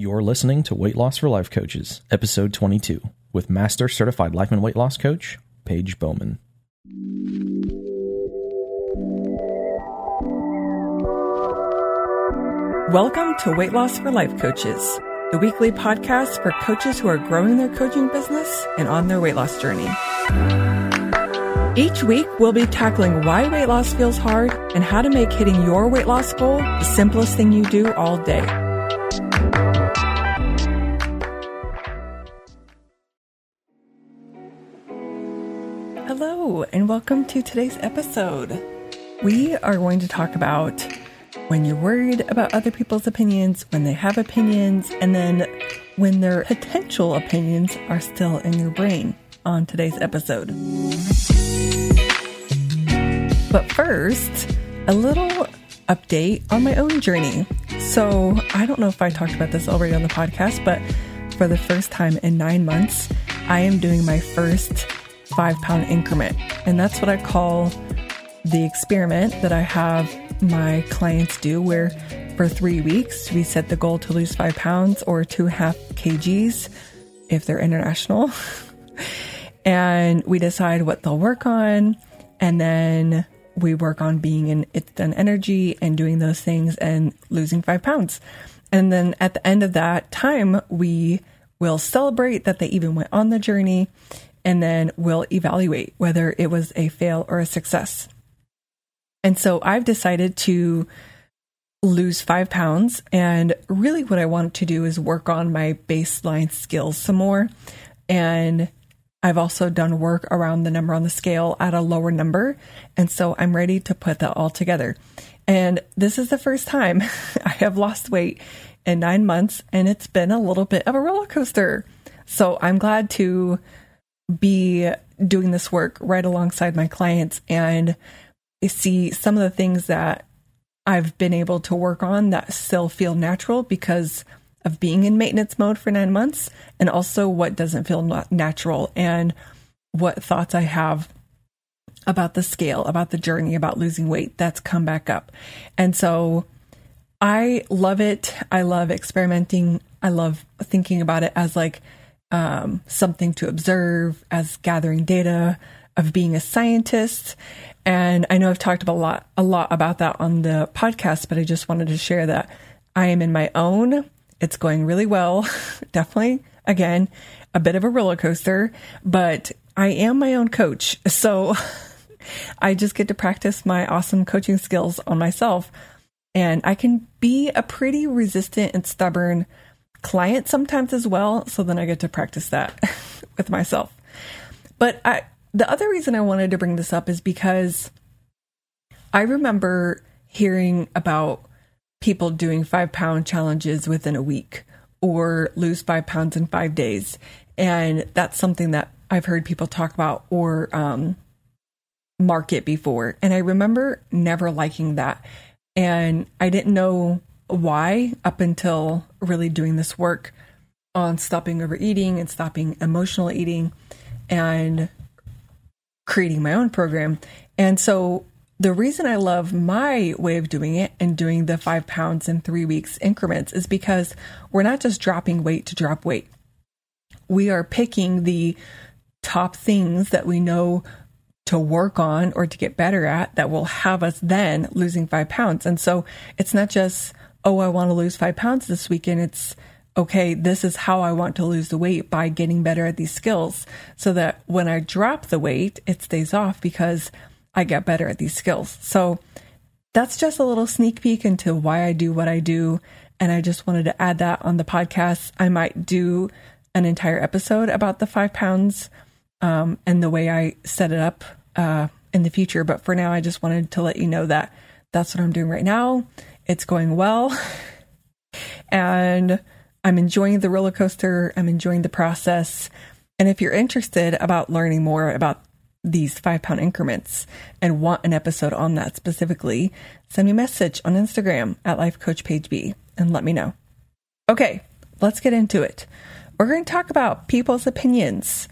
You're listening to Weight Loss for Life Coaches, episode 22, with Master Certified Life and Weight Loss Coach, Paige Bowman. Welcome to Weight Loss for Life Coaches, the weekly podcast for coaches who are growing their coaching business and on their weight loss journey. Each week, we'll be tackling why weight loss feels hard and how to make hitting your weight loss goal the simplest thing you do all day. And welcome to today's episode. We are going to talk about when you're worried about other people's opinions, when they have opinions, and then when their potential opinions are still in your brain on today's episode. But first, a little update on my own journey. So, I don't know if I talked about this already on the podcast, but for the first time in nine months, I am doing my first five pound increment. And that's what I call the experiment that I have my clients do, where for three weeks we set the goal to lose five pounds or two half kgs if they're international. and we decide what they'll work on. And then we work on being in it's done energy and doing those things and losing five pounds. And then at the end of that time, we will celebrate that they even went on the journey and then we'll evaluate whether it was a fail or a success. And so I've decided to lose five pounds. And really, what I want to do is work on my baseline skills some more. And I've also done work around the number on the scale at a lower number. And so I'm ready to put that all together. And this is the first time I have lost weight in nine months, and it's been a little bit of a roller coaster. So I'm glad to be doing this work right alongside my clients and see some of the things that I've been able to work on that still feel natural because of being in maintenance mode for nine months, and also what doesn't feel natural and what thoughts I have about the scale, about the journey, about losing weight that's come back up. And so I love it. I love experimenting. I love thinking about it as like um, something to observe, as gathering data, of being a scientist. And I know I've talked about a lot, a lot about that on the podcast, but I just wanted to share that I am in my own. It's going really well. Definitely, again, a bit of a roller coaster, but I am my own coach. So I just get to practice my awesome coaching skills on myself. And I can be a pretty resistant and stubborn client sometimes as well. So then I get to practice that with myself. But I, the other reason I wanted to bring this up is because I remember hearing about people doing five pound challenges within a week or lose five pounds in five days. And that's something that I've heard people talk about or um, market before. And I remember never liking that. And I didn't know why up until really doing this work on stopping overeating and stopping emotional eating and creating my own program. And so the reason I love my way of doing it and doing the five pounds in three weeks increments is because we're not just dropping weight to drop weight. We are picking the top things that we know to work on or to get better at that will have us then losing five pounds. And so it's not just, oh, I want to lose five pounds this weekend. It's, okay, this is how I want to lose the weight by getting better at these skills so that when I drop the weight, it stays off because I get better at these skills. So that's just a little sneak peek into why I do what I do. And I just wanted to add that on the podcast. I might do an entire episode about the five pounds um, and the way I set it up uh, in the future. But for now, I just wanted to let you know that that's what I'm doing right now. It's going well. and I'm enjoying the roller coaster. I'm enjoying the process. And if you're interested about learning more about these five pound increments and want an episode on that specifically, send me a message on Instagram at Life Coach Paige B and let me know. Okay, let's get into it. We're going to talk about people's opinions,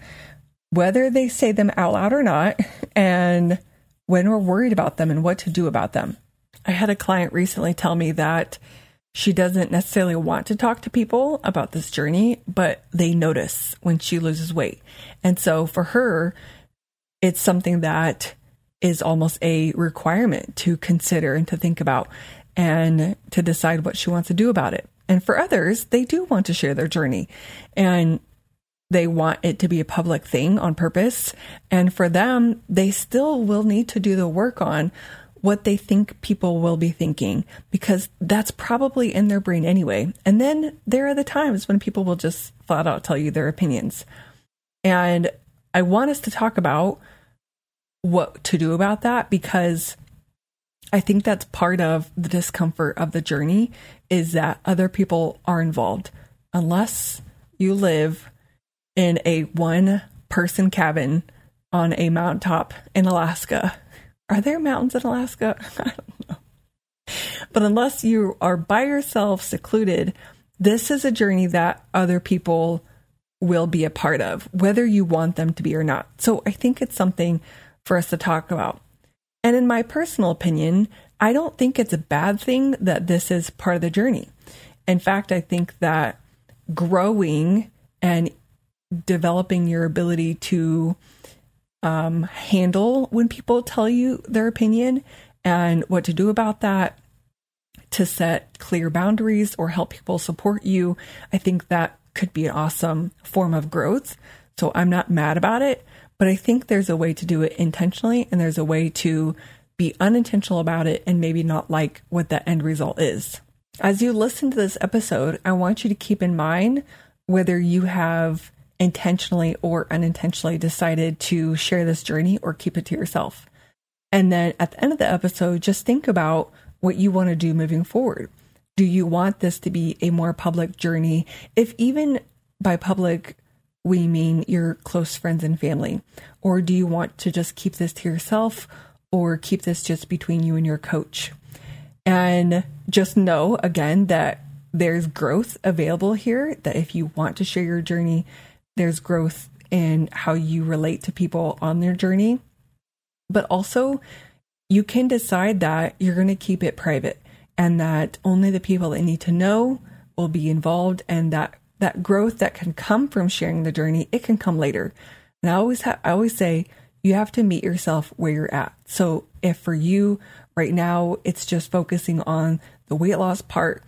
whether they say them out loud or not, and when we're worried about them and what to do about them. I had a client recently tell me that She doesn't necessarily want to talk to people about this journey, but they notice when she loses weight. And so for her, it's something that is almost a requirement to consider and to think about and to decide what she wants to do about it. And for others, they do want to share their journey and they want it to be a public thing on purpose. And for them, they still will need to do the work on what they think people will be thinking because that's probably in their brain anyway. And then there are the times when people will just flat out tell you their opinions. And I want us to talk about what to do about that because I think that's part of the discomfort of the journey is that other people are involved. Unless you live in a one person cabin on a mountaintop in Alaska. Are there mountains in Alaska? I don't know. But unless you are by yourself, secluded, this is a journey that other people will be a part of, whether you want them to be or not. So I think it's something for us to talk about. And in my personal opinion, I don't think it's a bad thing that this is part of the journey. In fact, I think that growing and developing your ability to um, handle when people tell you their opinion and what to do about that, to set clear boundaries or help people support you, I think that could be an awesome form of growth. So I'm not mad about it, but I think there's a way to do it intentionally and there's a way to be unintentional about it and maybe not like what the end result is. As you listen to this episode, I want you to keep in mind whether you have intentionally or unintentionally decided to share this journey or keep it to yourself. And then at the end of the episode, just think about what you want to do moving forward. Do you want this to be a more public journey? If even by public, we mean your close friends and family, or do you want to just keep this to yourself or keep this just between you and your coach? And just know again that there's growth available here, that if you want to share your journey, there's growth in how you relate to people on their journey. But also, you can decide that you're going to keep it private and that only the people that need to know will be involved and that that growth that can come from sharing the journey it can come later and i always ha- i always say you have to meet yourself where you're at so if for you right now it's just focusing on the weight loss part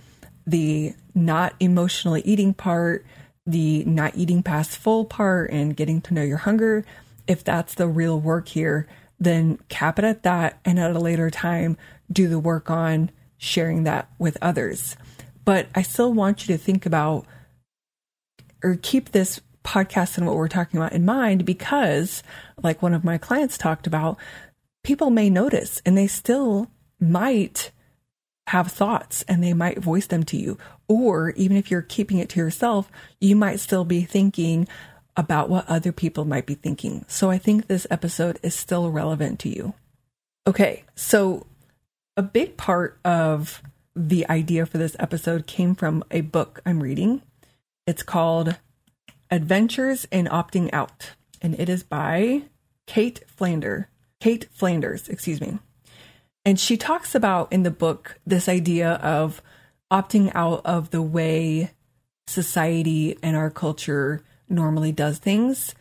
the not emotionally eating part the not eating past full part and getting to know your hunger, if that's the real work here, then cap it at that and at a later time do the work on sharing that with others. But I still want you to think about or keep this podcast and what we're talking about in mind because, like one of my clients talked about, people may notice and they still might have thoughts and they might voice them to you. Or even if you're keeping it to yourself, you might still be thinking about what other people might be thinking. So I think this episode is still relevant to you. Okay, so a big part of the idea for this episode came from a book I'm reading. It's called Adventures in Opting Out, and it is by Cait Flander. Cait Flanders, excuse me. And she talks about in the book this idea of opting out of the way society and our culture normally does things.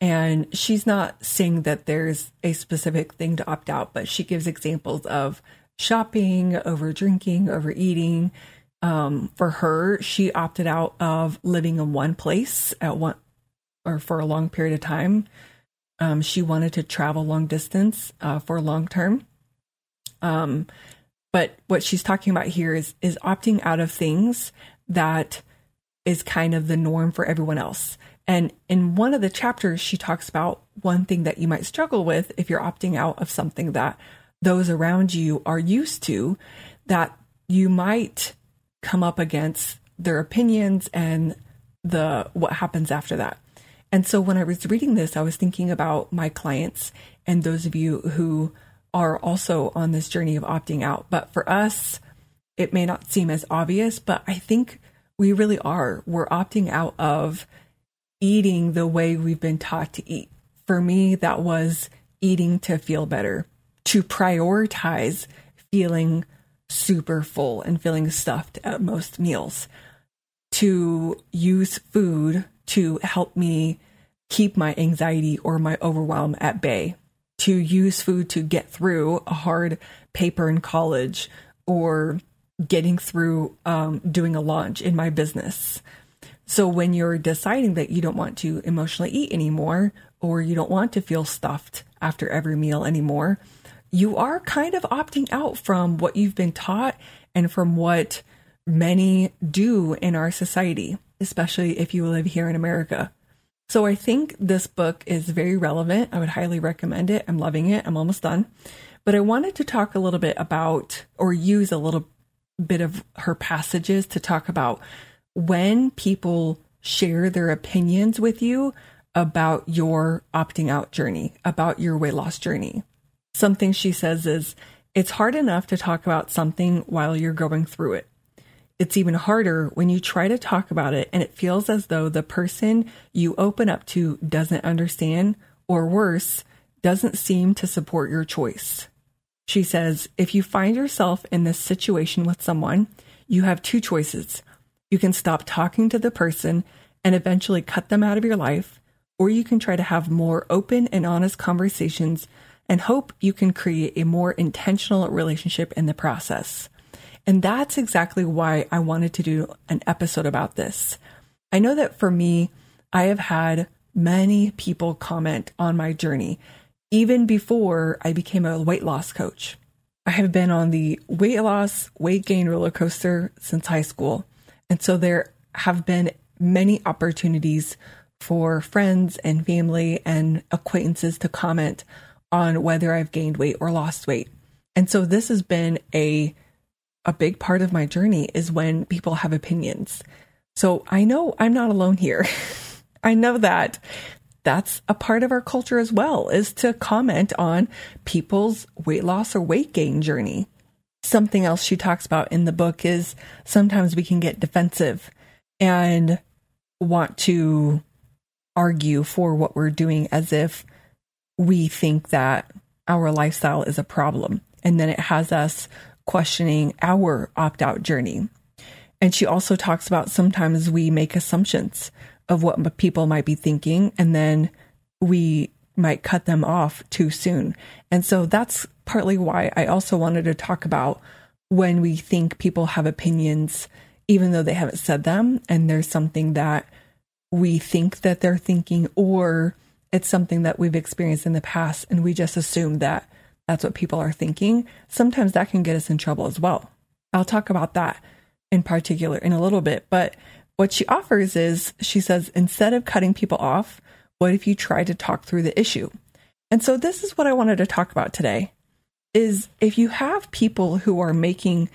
And she's not saying that there's a specific thing to opt out, but she gives examples of shopping, over drinking, overeating. Um, for her, she opted out of living in one place at one or for a long period of time. Um, she wanted to travel long distance uh, for long term. Um, but what she's talking about here is is opting out of things that is kind of the norm for everyone else. And in one of the chapters, she talks about one thing that you might struggle with if you're opting out of something that those around you are used to, that you might come up against their opinions and the what happens after that. And so when I was reading this, I was thinking about my clients and those of you who are also on this journey of opting out. But for us, it may not seem as obvious, but I think we really are. We're opting out of eating the way we've been taught to eat. For me, that was eating to feel better, to prioritize feeling super full and feeling stuffed at most meals, to use food to help me keep my anxiety or my overwhelm at bay, to use food to get through a hard paper in college or getting through um, doing a launch in my business. So when you're deciding that you don't want to emotionally eat anymore or you don't want to feel stuffed after every meal anymore, you are kind of opting out from what you've been taught and from what many do in our society, especially if you live here in America. So I think this book is very relevant. I would highly recommend it. I'm loving it. I'm almost done. But I wanted to talk a little bit about or use a little bit of her passages to talk about when people share their opinions with you about your opting out journey, about your weight loss journey. Something she says is, it's hard enough to talk about something while you're going through it. It's even harder when you try to talk about it and it feels as though the person you open up to doesn't understand, or worse, doesn't seem to support your choice. She says, if you find yourself in this situation with someone, you have two choices. You can stop talking to the person and eventually cut them out of your life, or you can try to have more open and honest conversations and hope you can create a more intentional relationship in the process. And that's exactly why I wanted to do an episode about this. I know that for me, I have had many people comment on my journey even before I became a weight loss coach. I have been on the weight loss, weight gain roller coaster since high school. And so there have been many opportunities for friends and family and acquaintances to comment on whether I've gained weight or lost weight. And so this has been a a big part of my journey is when people have opinions. So I know I'm not alone here. I know that that's a part of our culture as well is to comment on people's weight loss or weight gain journey. Something else she talks about in the book is sometimes we can get defensive and want to argue for what we're doing as if we think that our lifestyle is a problem. And then it has us questioning our opt out journey. And she also talks about sometimes we make assumptions of what people might be thinking, and then we might cut them off too soon. And so that's partly why I also wanted to talk about when we think people have opinions, even though they haven't said them, and there's something that we think that they're thinking, or it's something that we've experienced in the past, and we just assume that that's what people are thinking. Sometimes that can get us in trouble as well. I'll talk about that in particular in a little bit, but what she offers is she says, instead of cutting people off, what if you try to talk through the issue? And so this is what I wanted to talk about today is if you have people who are making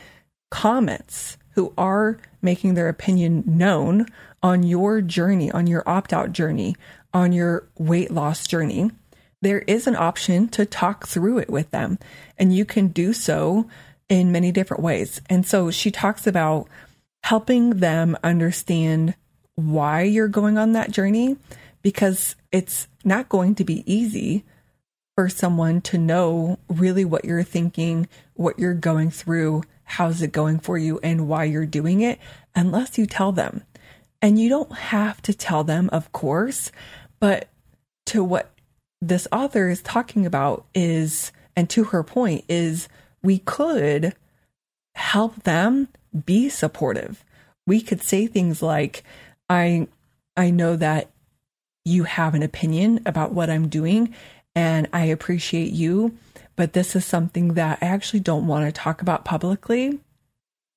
comments, who are making their opinion known on your journey, on your opt out journey, on your weight loss journey, there is an option to talk through it with them. And you can do so in many different ways. And so she talks about helping them understand why you're going on that journey because it's not going to be easy for someone to know really what you're thinking, what you're going through, how's it going for you, and why you're doing it unless you tell them. And you don't have to tell them, of course, but to what this author is talking about is, and to her point, is we could help them be supportive. We could say things like, I I know that you have an opinion about what I'm doing and I appreciate you, but this is something that I actually don't want to talk about publicly.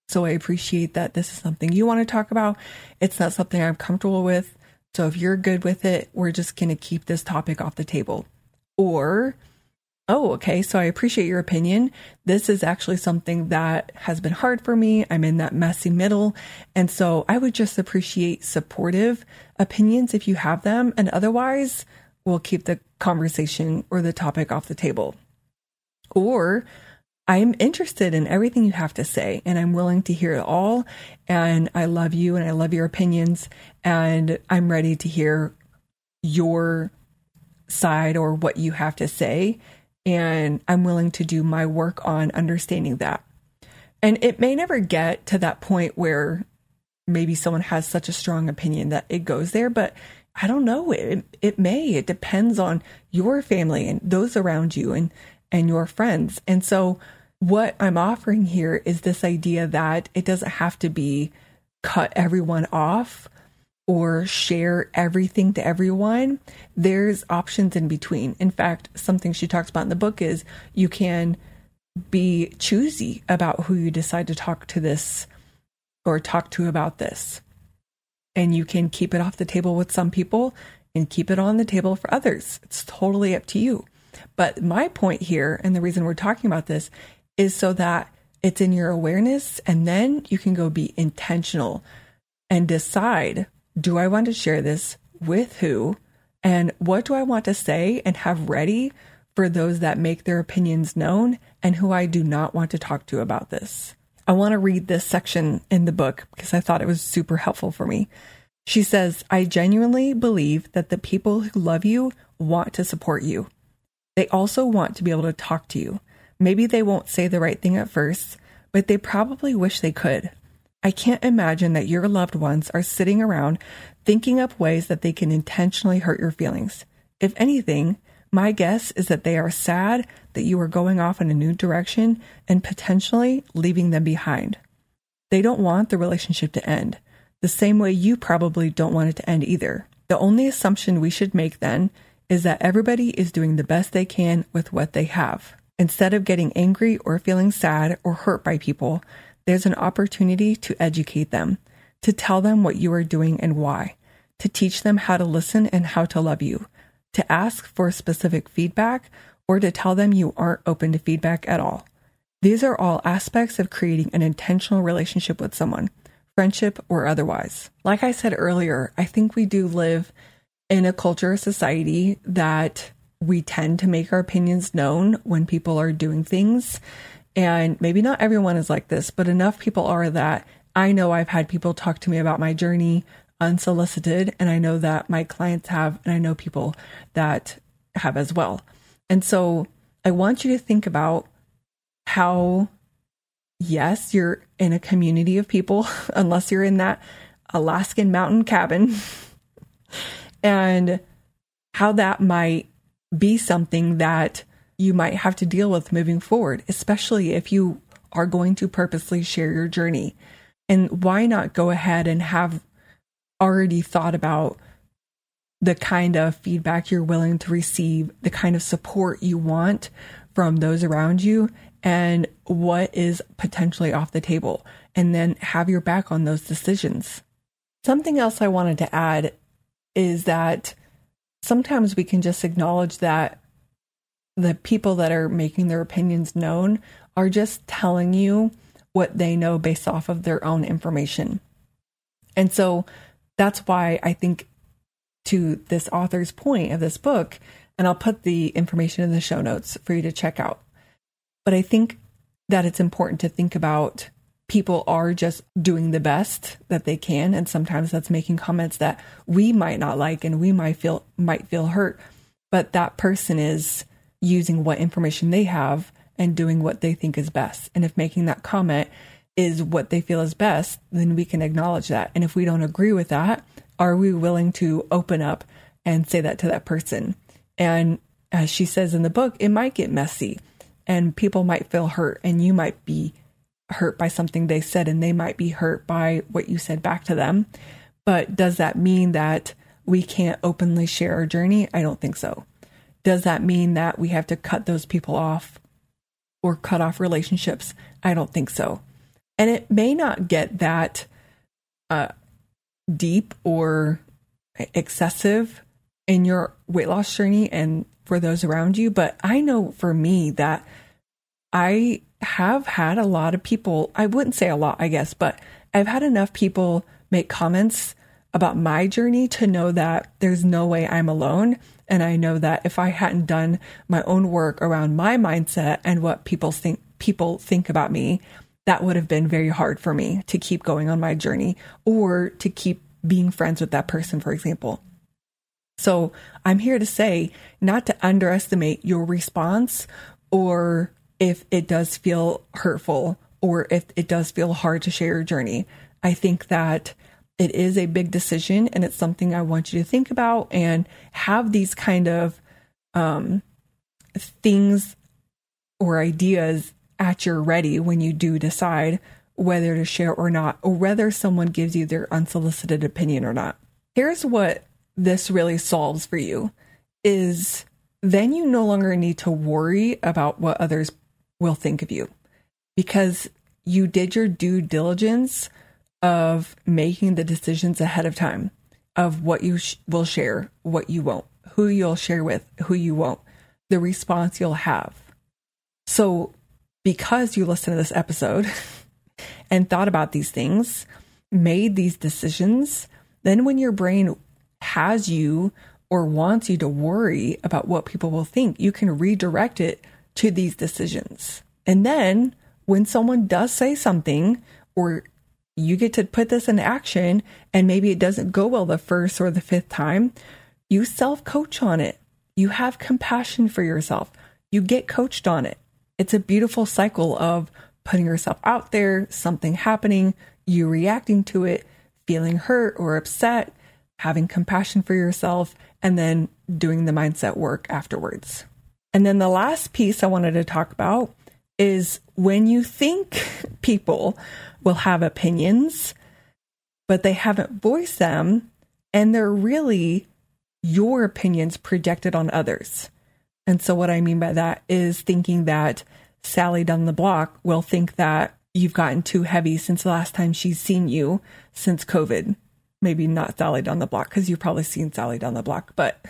So I appreciate that this is something you want to talk about. It's not something I'm comfortable with. So if you're good with it, we're just going to keep this topic off the table. Or oh, okay, so I appreciate your opinion. This is actually something that has been hard for me. I'm in that messy middle. And so I would just appreciate supportive opinions if you have them. And otherwise, we'll keep the conversation or the topic off the table. Or I'm interested in everything you have to say and I'm willing to hear it all. And I love you and I love your opinions. And I'm ready to hear your side or what you have to say and I'm willing to do my work on understanding that. And it may never get to that point where maybe someone has such a strong opinion that it goes there, but I don't know. It, it may. It depends on your family and those around you and, and your friends. And so, what I'm offering here is this idea that it doesn't have to be cut everyone off or share everything to everyone. There's options in between. In fact, something she talks about in the book is you can be choosy about who you decide to talk to this or talk to about this. And you can keep it off the table with some people and keep it on the table for others. It's totally up to you. But my point here, and the reason we're talking about this, is so that it's in your awareness, and then you can go be intentional and decide do I want to share this with who? And what do I want to say and have ready for those that make their opinions known and who I do not want to talk to about this? I want to read this section in the book because I thought it was super helpful for me. She says, I genuinely believe that the people who love you want to support you. They also want to be able to talk to you. Maybe they won't say the right thing at first, but they probably wish they could. I can't imagine that your loved ones are sitting around thinking up ways that they can intentionally hurt your feelings. If anything, my guess is that they are sad that you are going off in a new direction and potentially leaving them behind. They don't want the relationship to end, the same way you probably don't want it to end either. The only assumption we should make then is that everybody is doing the best they can with what they have. Instead of getting angry or feeling sad or hurt by people, there's an opportunity to educate them, to tell them what you are doing and why, to teach them how to listen and how to love you, to ask for specific feedback, or to tell them you aren't open to feedback at all. These are all aspects of creating an intentional relationship with someone, friendship or otherwise. Like I said earlier, I think we do live in a culture, society that we tend to make our opinions known when people are doing things. And maybe not everyone is like this, but enough people are that I know I've had people talk to me about my journey unsolicited, and I know that my clients have, and I know people that have as well. And so I want you to think about how, yes, you're in a community of people, unless you're in that Alaskan mountain cabin, and how that might be something that you might have to deal with moving forward, especially if you are going to purposely share your journey. And why not go ahead and have already thought about the kind of feedback you're willing to receive, the kind of support you want from those around you, and what is potentially off the table, and then have your back on those decisions. Something else I wanted to add is that sometimes we can just acknowledge that the people that are making their opinions known are just telling you what they know based off of their own information. And so that's why I think to this author's point of this book, and I'll put the information in the show notes for you to check out. But I think that it's important to think about people are just doing the best that they can. And sometimes that's making comments that we might not like and we might feel might feel hurt. But that person is using what information they have and doing what they think is best. And if making that comment is what they feel is best then we can acknowledge that. And if we don't agree with that are we willing to open up and say that to that person? And as she says in the book it might get messy and people might feel hurt and you might be hurt by something they said and they might be hurt by what you said back to them. But does that mean that we can't openly share our journey? I don't think so. Does that mean that we have to cut those people off or cut off relationships? I don't think so. And it may not get that uh, deep or excessive in your weight loss journey and for those around you. But I know for me that I have had a lot of people, I wouldn't say a lot, I guess, but I've had enough people make comments about my journey to know that there's no way I'm alone. And I know that if I hadn't done my own work around my mindset and what people think people think about me, that would have been very hard for me to keep going on my journey or to keep being friends with that person, for example. So I'm here to say not to underestimate your response or if it does feel hurtful or if it does feel hard to share your journey. I think that it is a big decision and it's something I want you to think about and have these kind of um, things or ideas at your ready when you do decide whether to share or not, or whether someone gives you their unsolicited opinion or not. Here's what this really solves for you is then you no longer need to worry about what others will think of you because you did your due diligence of making the decisions ahead of time of what you sh- will share, what you won't, who you'll share with, who you won't, the response you'll have. So, because you listened to this episode and thought about these things, made these decisions, then when your brain has you or wants you to worry about what people will think, you can redirect it to these decisions. And then when someone does say something or you get to put this in action and maybe it doesn't go well the first or the fifth time, you self coach on it. You have compassion for yourself. You get coached on it. It's a beautiful cycle of putting yourself out there, something happening, you reacting to it, feeling hurt or upset, having compassion for yourself, and then doing the mindset work afterwards. And then the last piece I wanted to talk about is when you think people will have opinions, but they haven't voiced them, and they're really your opinions projected on others. And so, what I mean by that is thinking that Sally down the block will think that you've gotten too heavy since the last time she's seen you since COVID. Maybe not Sally down the block because you've probably seen Sally down the block, but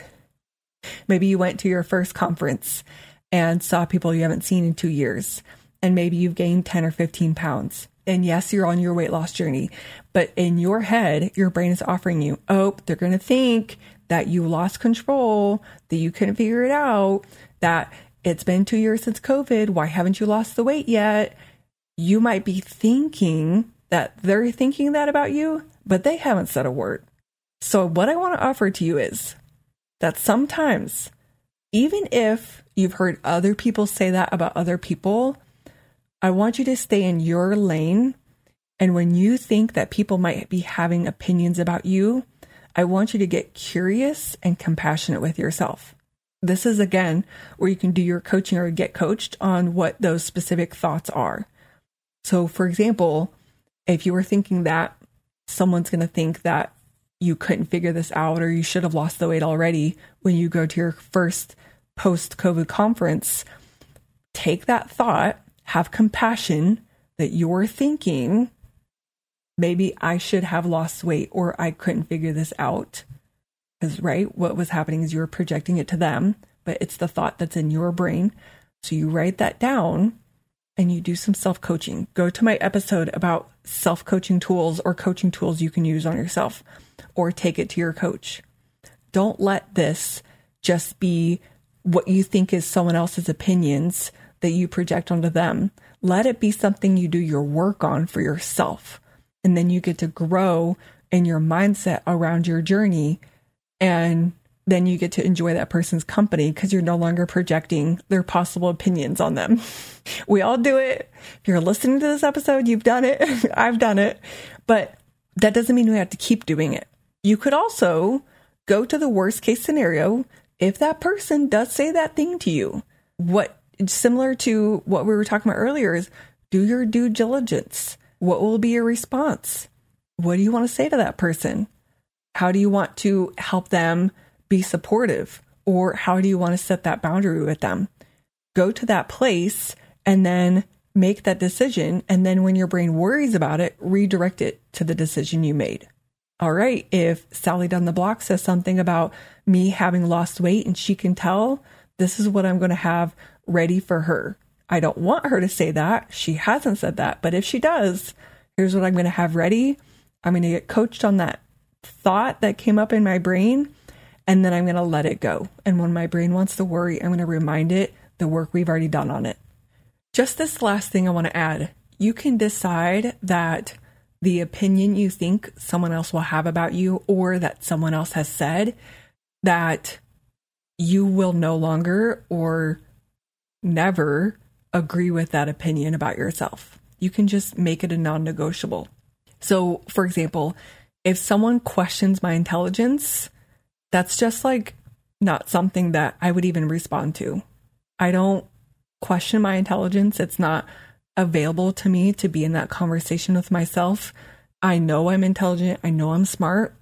maybe you went to your first conference and saw people you haven't seen in two years. And maybe you've gained 10 or 15 pounds. And yes, you're on your weight loss journey, but in your head, your brain is offering you, oh, they're going to think that you lost control, that you couldn't figure it out, that it's been two years since COVID. Why haven't you lost the weight yet? You might be thinking that they're thinking that about you, but they haven't said a word. So, what I want to offer to you is that sometimes, even if you've heard other people say that about other people, I want you to stay in your lane. And when you think that people might be having opinions about you, I want you to get curious and compassionate with yourself. This is again where you can do your coaching or get coached on what those specific thoughts are. So, for example, if you were thinking that someone's going to think that you couldn't figure this out or you should have lost the weight already when you go to your first post COVID conference, take that thought, have compassion that you're thinking maybe I should have lost weight or I couldn't figure this out. Because, right, what was happening is you were projecting it to them, but it's the thought that's in your brain. So you write that down and you do some self coaching. Go to my episode about self coaching tools or coaching tools you can use on yourself or take it to your coach. Don't let this just be what you think is someone else's opinions that you project onto them. Let it be something you do your work on for yourself. And then you get to grow in your mindset around your journey. And then you get to enjoy that person's company because you're no longer projecting their possible opinions on them. we all do it. If you're listening to this episode, you've done it. I've done it. But that doesn't mean we have to keep doing it. You could also go to the worst case scenario if that person does say that thing to you. What similar to what we were talking about earlier is do your due diligence. What will be your response? What do you want to say to that person? How do you want to help them be supportive? Or how do you want to set that boundary with them? Go to that place and then make that decision. And then when your brain worries about it, redirect it to the decision you made. All right. If Sally down the block says something about me having lost weight and she can tell, this is what I'm going to have ready for her. I don't want her to say that. She hasn't said that. But if she does, here's what I'm going to have ready. I'm going to get coached on that thought that came up in my brain, and then I'm going to let it go. And when my brain wants to worry, I'm going to remind it the work we've already done on it. Just this last thing I want to add you can decide that the opinion you think someone else will have about you or that someone else has said that you will no longer or never agree with that opinion about yourself. You can just make it a non negotiable. So, for example, if someone questions my intelligence, that's just like not something that I would even respond to. I don't question my intelligence. It's not available to me to be in that conversation with myself. I know I'm intelligent. I know I'm smart.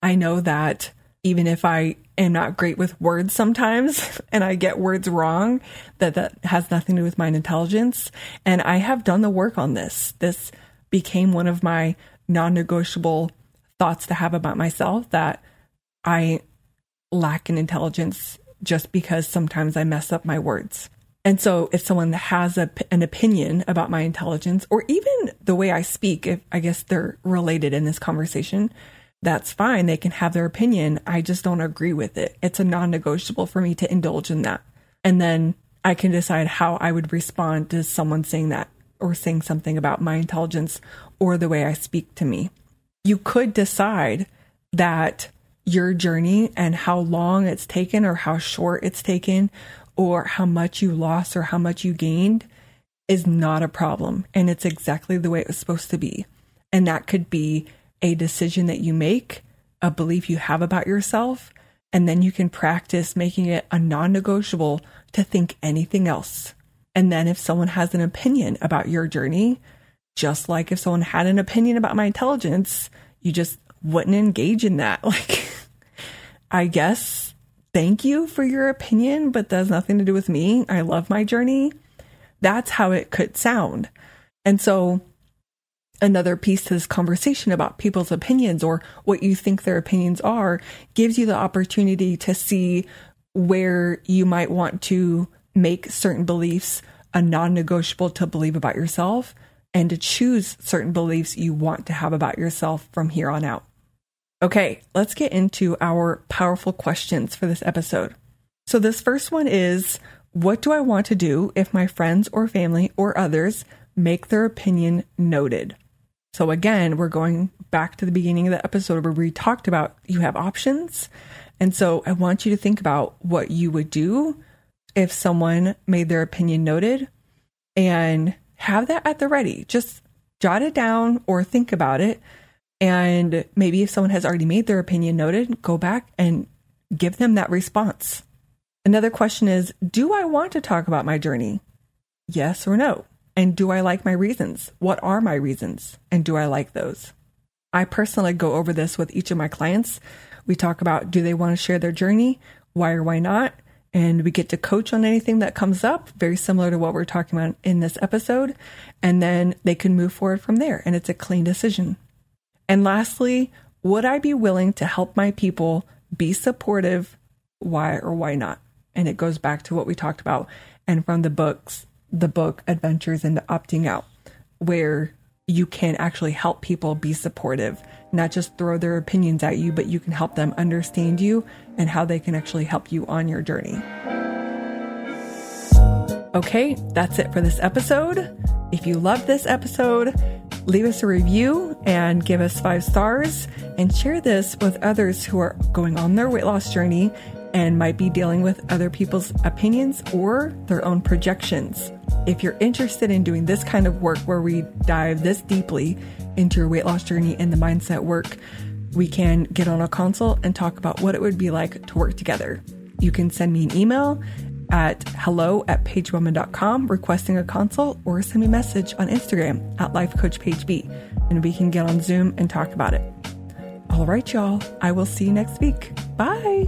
I know that even if I am not great with words sometimes and I get words wrong, that that has nothing to do with my intelligence. And I have done the work on this. This became one of my non negotiable thoughts to have about myself that I lack in intelligence just because sometimes I mess up my words. And so if someone has a, an opinion about my intelligence or even the way I speak, if I guess they're related in this conversation, that's fine. They can have their opinion. I just don't agree with it. It's a non negotiable for me to indulge in that. And then I can decide how I would respond to someone saying that or saying something about my intelligence or the way I speak to me. You could decide that your journey and how long it's taken or how short it's taken or how much you lost or how much you gained is not a problem. And it's exactly the way it was supposed to be. And that could be a decision that you make, a belief you have about yourself, and then you can practice making it a non negotiable to think anything else. And then if someone has an opinion about your journey, just like if someone had an opinion about my intelligence, you just wouldn't engage in that. Like, I guess, thank you for your opinion, but that has nothing to do with me. I love my journey. That's how it could sound. And so, another piece to this conversation about people's opinions or what you think their opinions are gives you the opportunity to see where you might want to make certain beliefs a non negotiable to believe about yourself and to choose certain beliefs you want to have about yourself from here on out. Okay, let's get into our powerful questions for this episode. So, this first one is What do I want to do if my friends or family or others make their opinion noted? So, again, we're going back to the beginning of the episode where we talked about you have options. And so, I want you to think about what you would do if someone made their opinion noted and have that at the ready. Just jot it down or think about it. And maybe if someone has already made their opinion noted, go back and give them that response. Another question is Do I want to talk about my journey? Yes or no? And do I like my reasons? What are my reasons? And do I like those? I personally go over this with each of my clients. We talk about do they want to share their journey? Why or why not? and we get to coach on anything that comes up, very similar to what we're talking about in this episode. And then they can move forward from there, and it's a clean decision. And lastly, would I be willing to help my people be supportive? Why or why not? And it goes back to what we talked about and from the books, the book Adventures into Opting Out, where you can actually help people be supportive, not just throw their opinions at you, but you can help them understand you and how they can actually help you on your journey. Okay, that's it for this episode. If you loved this episode, leave us a review and give us five stars and share this with others who are going on their weight loss journey and might be dealing with other people's opinions or their own projections. If you're interested in doing this kind of work where we dive this deeply into your weight loss journey and the mindset work, we can get on a consult and talk about what it would be like to work together. You can send me an email at hello at paigebowman.com requesting a consult or send me a message on Instagram at lifecoachpaigeb and we can get on Zoom and talk about it. All right, y'all. I will see you next week. Bye.